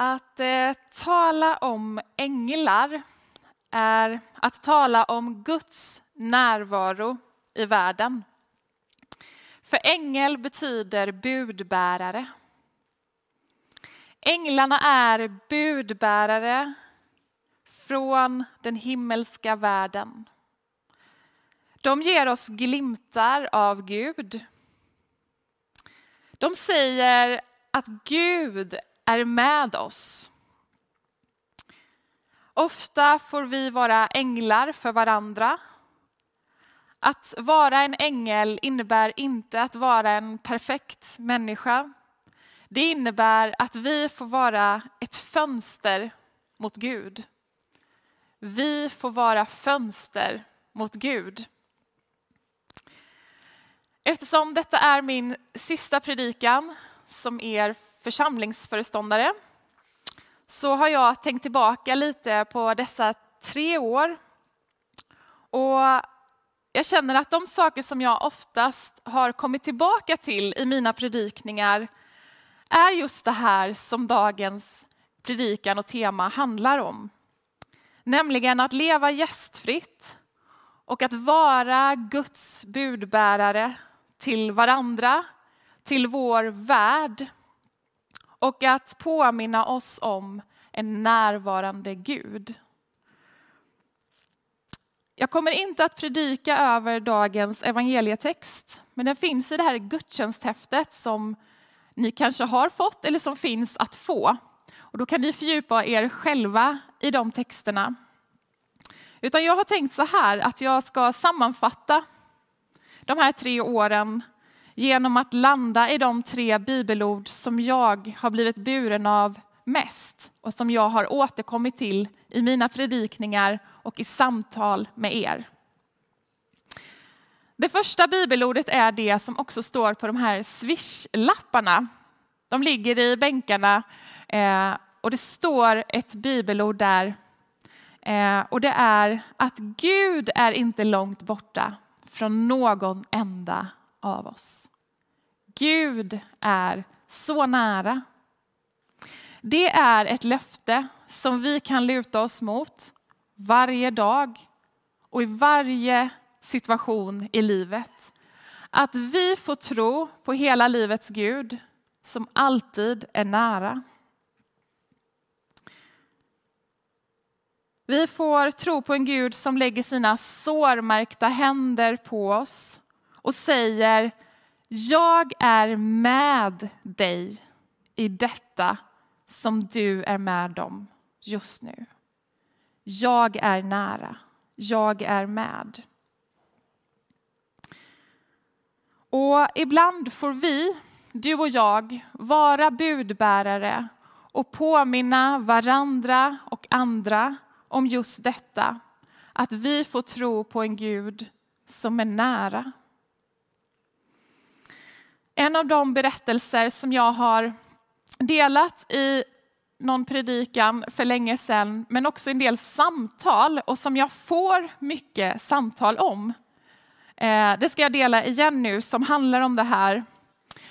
Att eh, tala om änglar är att tala om Guds närvaro i världen. För ängel betyder budbärare. Änglarna är budbärare från den himmelska världen. De ger oss glimtar av Gud. De säger att Gud är med oss. Ofta får vi vara änglar för varandra. Att vara en ängel innebär inte att vara en perfekt människa. Det innebär att vi får vara ett fönster mot Gud. Vi får vara fönster mot Gud. Eftersom detta är min sista predikan som er församlingsföreståndare så har jag tänkt tillbaka lite på dessa tre år. Och jag känner att de saker som jag oftast har kommit tillbaka till i mina predikningar är just det här som dagens predikan och tema handlar om. Nämligen att leva gästfritt och att vara Guds budbärare till varandra, till vår värld och att påminna oss om en närvarande Gud. Jag kommer inte att predika över dagens evangelietext, men den finns i det här gudstjänsthäftet som ni kanske har fått eller som finns att få. Och då kan ni fördjupa er själva i de texterna. Utan jag har tänkt så här att jag ska sammanfatta de här tre åren genom att landa i de tre bibelord som jag har blivit buren av mest och som jag har återkommit till i mina predikningar och i samtal med er. Det första bibelordet är det som också står på de här swish-lapparna. De ligger i bänkarna eh, och det står ett bibelord där. Eh, och det är att Gud är inte långt borta från någon enda av oss. Gud är så nära. Det är ett löfte som vi kan luta oss mot varje dag och i varje situation i livet. Att vi får tro på hela livets Gud som alltid är nära. Vi får tro på en Gud som lägger sina sårmärkta händer på oss och säger jag är med dig i detta som du är med om just nu. Jag är nära. Jag är med. Och ibland får vi, du och jag, vara budbärare och påminna varandra och andra om just detta. Att vi får tro på en Gud som är nära. En av de berättelser som jag har delat i någon predikan för länge sedan, men också en del samtal och som jag får mycket samtal om. Eh, det ska jag dela igen nu som handlar om det här.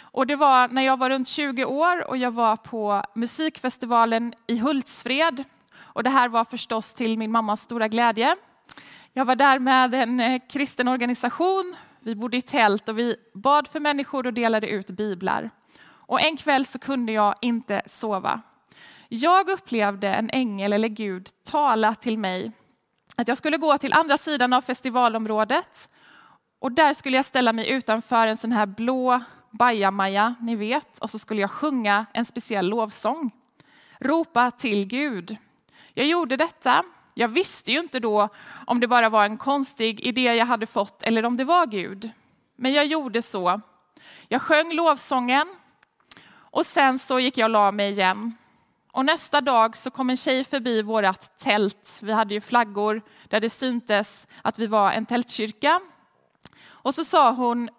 Och det var när jag var runt 20 år och jag var på musikfestivalen i Hultsfred. Och det här var förstås till min mammas stora glädje. Jag var där med en eh, kristen organisation vi bodde i tält och vi bad för människor och delade ut biblar. Och en kväll så kunde jag inte sova. Jag upplevde en ängel eller Gud tala till mig att jag skulle gå till andra sidan av festivalområdet och där skulle jag ställa mig utanför en sån här blå bajamaja, ni vet, och så skulle jag sjunga en speciell lovsång. Ropa till Gud. Jag gjorde detta jag visste ju inte då om det bara var en konstig idé jag hade fått eller om det var Gud. Men jag gjorde så. Jag sjöng lovsången och sen så gick jag och la mig igen. Och nästa dag så kom en tjej förbi vårt tält. Vi hade ju flaggor där det syntes att vi var en tältkyrka. Och så sa hon,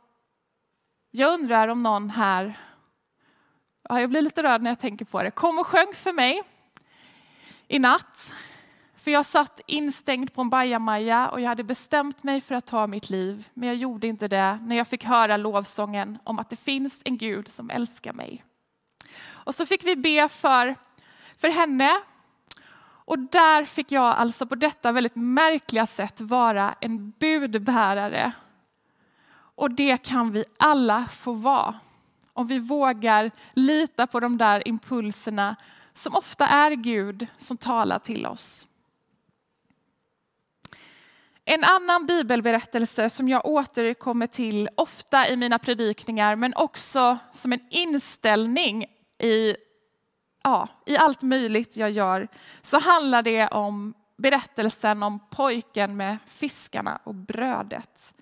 jag undrar om någon här, ja, jag blir lite rörd när jag tänker på det, kom och sjöng för mig i natt. För jag satt instängd på en bajamaja och jag hade bestämt mig för att ta mitt liv. Men jag gjorde inte det när jag fick höra lovsången om att det finns en Gud som älskar mig. Och så fick vi be för för henne. Och där fick jag alltså på detta väldigt märkliga sätt vara en budbärare. Och det kan vi alla få vara om vi vågar lita på de där impulserna som ofta är Gud som talar till oss. En annan bibelberättelse som jag återkommer till ofta i mina predikningar men också som en inställning i, ja, i allt möjligt jag gör så handlar det om berättelsen om pojken med fiskarna och brödet.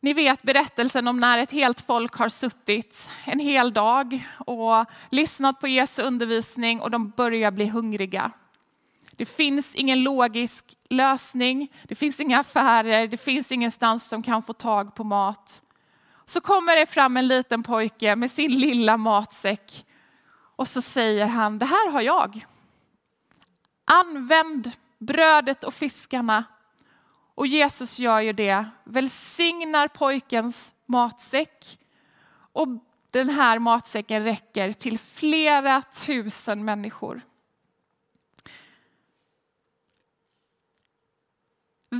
Ni vet berättelsen om när ett helt folk har suttit en hel dag och lyssnat på Jesu undervisning och de börjar bli hungriga. Det finns ingen logisk lösning, det finns inga affärer, det finns ingenstans som kan få tag på mat. Så kommer det fram en liten pojke med sin lilla matsäck och så säger han, det här har jag. Använd brödet och fiskarna och Jesus gör ju det, välsignar pojkens matsäck och den här matsäcken räcker till flera tusen människor.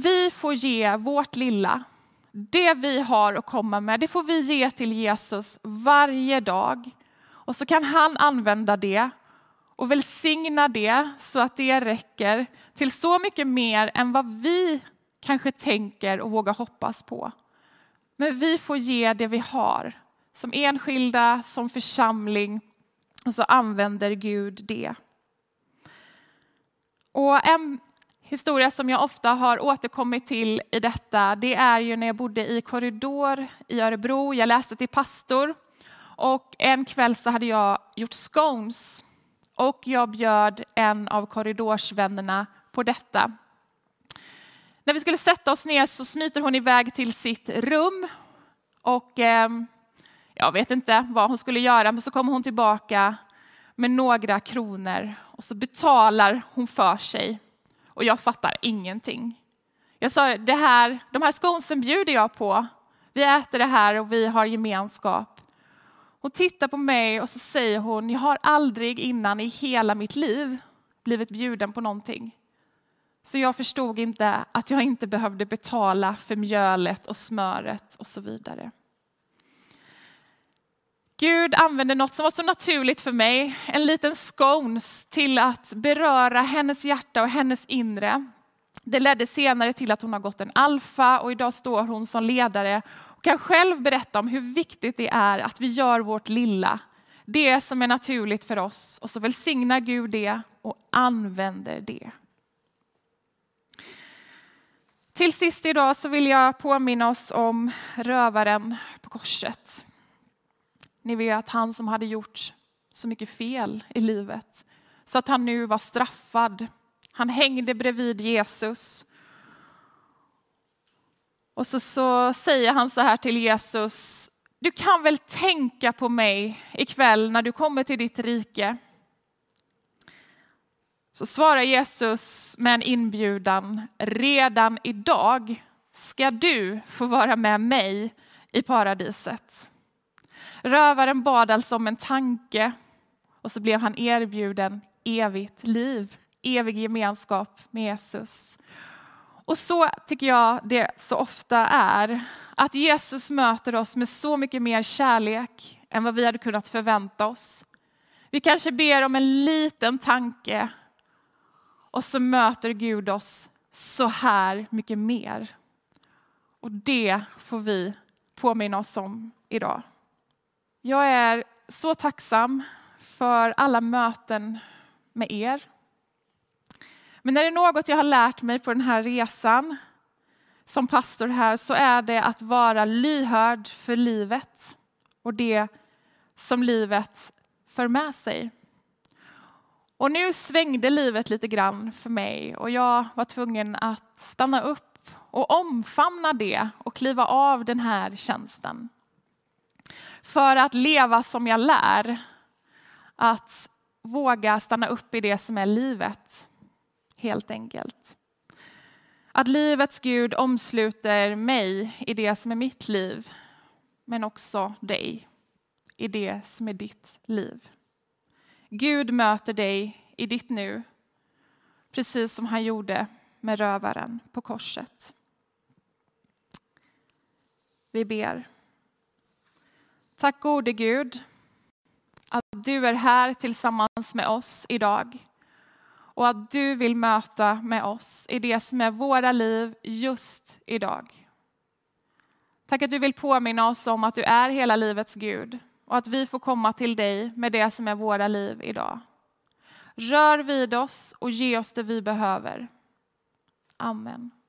Vi får ge vårt lilla, det vi har att komma med, det får vi ge till Jesus varje dag. Och så kan han använda det och välsigna det så att det räcker till så mycket mer än vad vi kanske tänker och vågar hoppas på. Men vi får ge det vi har som enskilda, som församling och så använder Gud det. Och en historia som jag ofta har återkommit till i detta, det är ju när jag bodde i korridor i Örebro. Jag läste till pastor och en kväll så hade jag gjort scones och jag bjöd en av korridorsvännerna på detta. När vi skulle sätta oss ner så smiter hon iväg till sitt rum och eh, jag vet inte vad hon skulle göra, men så kommer hon tillbaka med några kronor och så betalar hon för sig och jag fattar ingenting. Jag sa, det här, de här skonsen bjuder jag på. Vi äter det här och vi har gemenskap. Hon tittar på mig och så säger hon, jag har aldrig innan i hela mitt liv blivit bjuden på någonting. Så jag förstod inte att jag inte behövde betala för mjölet och smöret och så vidare. Gud använde något som var så naturligt för mig, en liten scones, till att beröra hennes hjärta och hennes inre. Det ledde senare till att hon har gått en alfa och idag står hon som ledare och kan själv berätta om hur viktigt det är att vi gör vårt lilla, det som är naturligt för oss och så välsignar Gud det och använder det. Till sist idag så vill jag påminna oss om rövaren på korset. Ni vet han som hade gjort så mycket fel i livet så att han nu var straffad. Han hängde bredvid Jesus. Och så, så säger han så här till Jesus. Du kan väl tänka på mig ikväll när du kommer till ditt rike. Så svarar Jesus med en inbjudan. Redan idag ska du få vara med mig i paradiset. Rövaren bad alltså om en tanke och så blev han erbjuden evigt liv, evig gemenskap med Jesus. Och så tycker jag det så ofta är, att Jesus möter oss med så mycket mer kärlek än vad vi hade kunnat förvänta oss. Vi kanske ber om en liten tanke och så möter Gud oss så här mycket mer. Och det får vi påminna oss om idag. Jag är så tacksam för alla möten med er. Men är det något jag har lärt mig på den här resan som pastor här så är det att vara lyhörd för livet och det som livet för med sig. Och nu svängde livet lite grann för mig och jag var tvungen att stanna upp och omfamna det och kliva av den här tjänsten. För att leva som jag lär. Att våga stanna upp i det som är livet, helt enkelt. Att livets Gud omsluter mig i det som är mitt liv, men också dig i det som är ditt liv. Gud möter dig i ditt nu. Precis som han gjorde med rövaren på korset. Vi ber. Tack gode Gud att du är här tillsammans med oss idag och att du vill möta med oss i det som är våra liv just idag. Tack att du vill påminna oss om att du är hela livets Gud och att vi får komma till dig med det som är våra liv idag. Rör vid oss och ge oss det vi behöver. Amen.